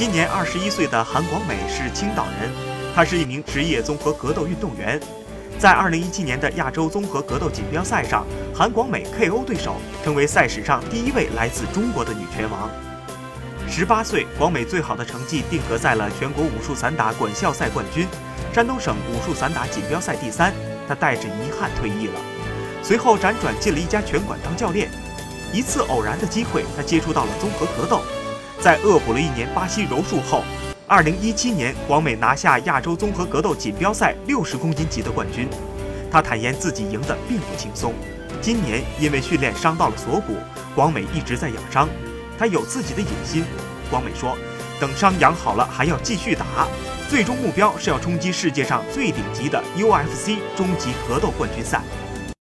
今年二十一岁的韩广美是青岛人，她是一名职业综合格斗运动员。在二零一七年的亚洲综合格斗锦标赛上，韩广美 KO 对手，成为赛史上第一位来自中国的女拳王。十八岁，广美最好的成绩定格在了全国武术散打管校赛冠军、山东省武术散打锦标赛第三。她带着遗憾退役了，随后辗转进了一家拳馆当教练。一次偶然的机会，她接触到了综合格斗，在恶补了一年巴西柔术后。二零一七年，广美拿下亚洲综合格斗锦标赛六十公斤级的冠军。他坦言自己赢得并不轻松。今年因为训练伤到了锁骨，广美一直在养伤。他有自己的野心。广美说：“等伤养好了，还要继续打。最终目标是要冲击世界上最顶级的 UFC 终极格斗冠军赛。”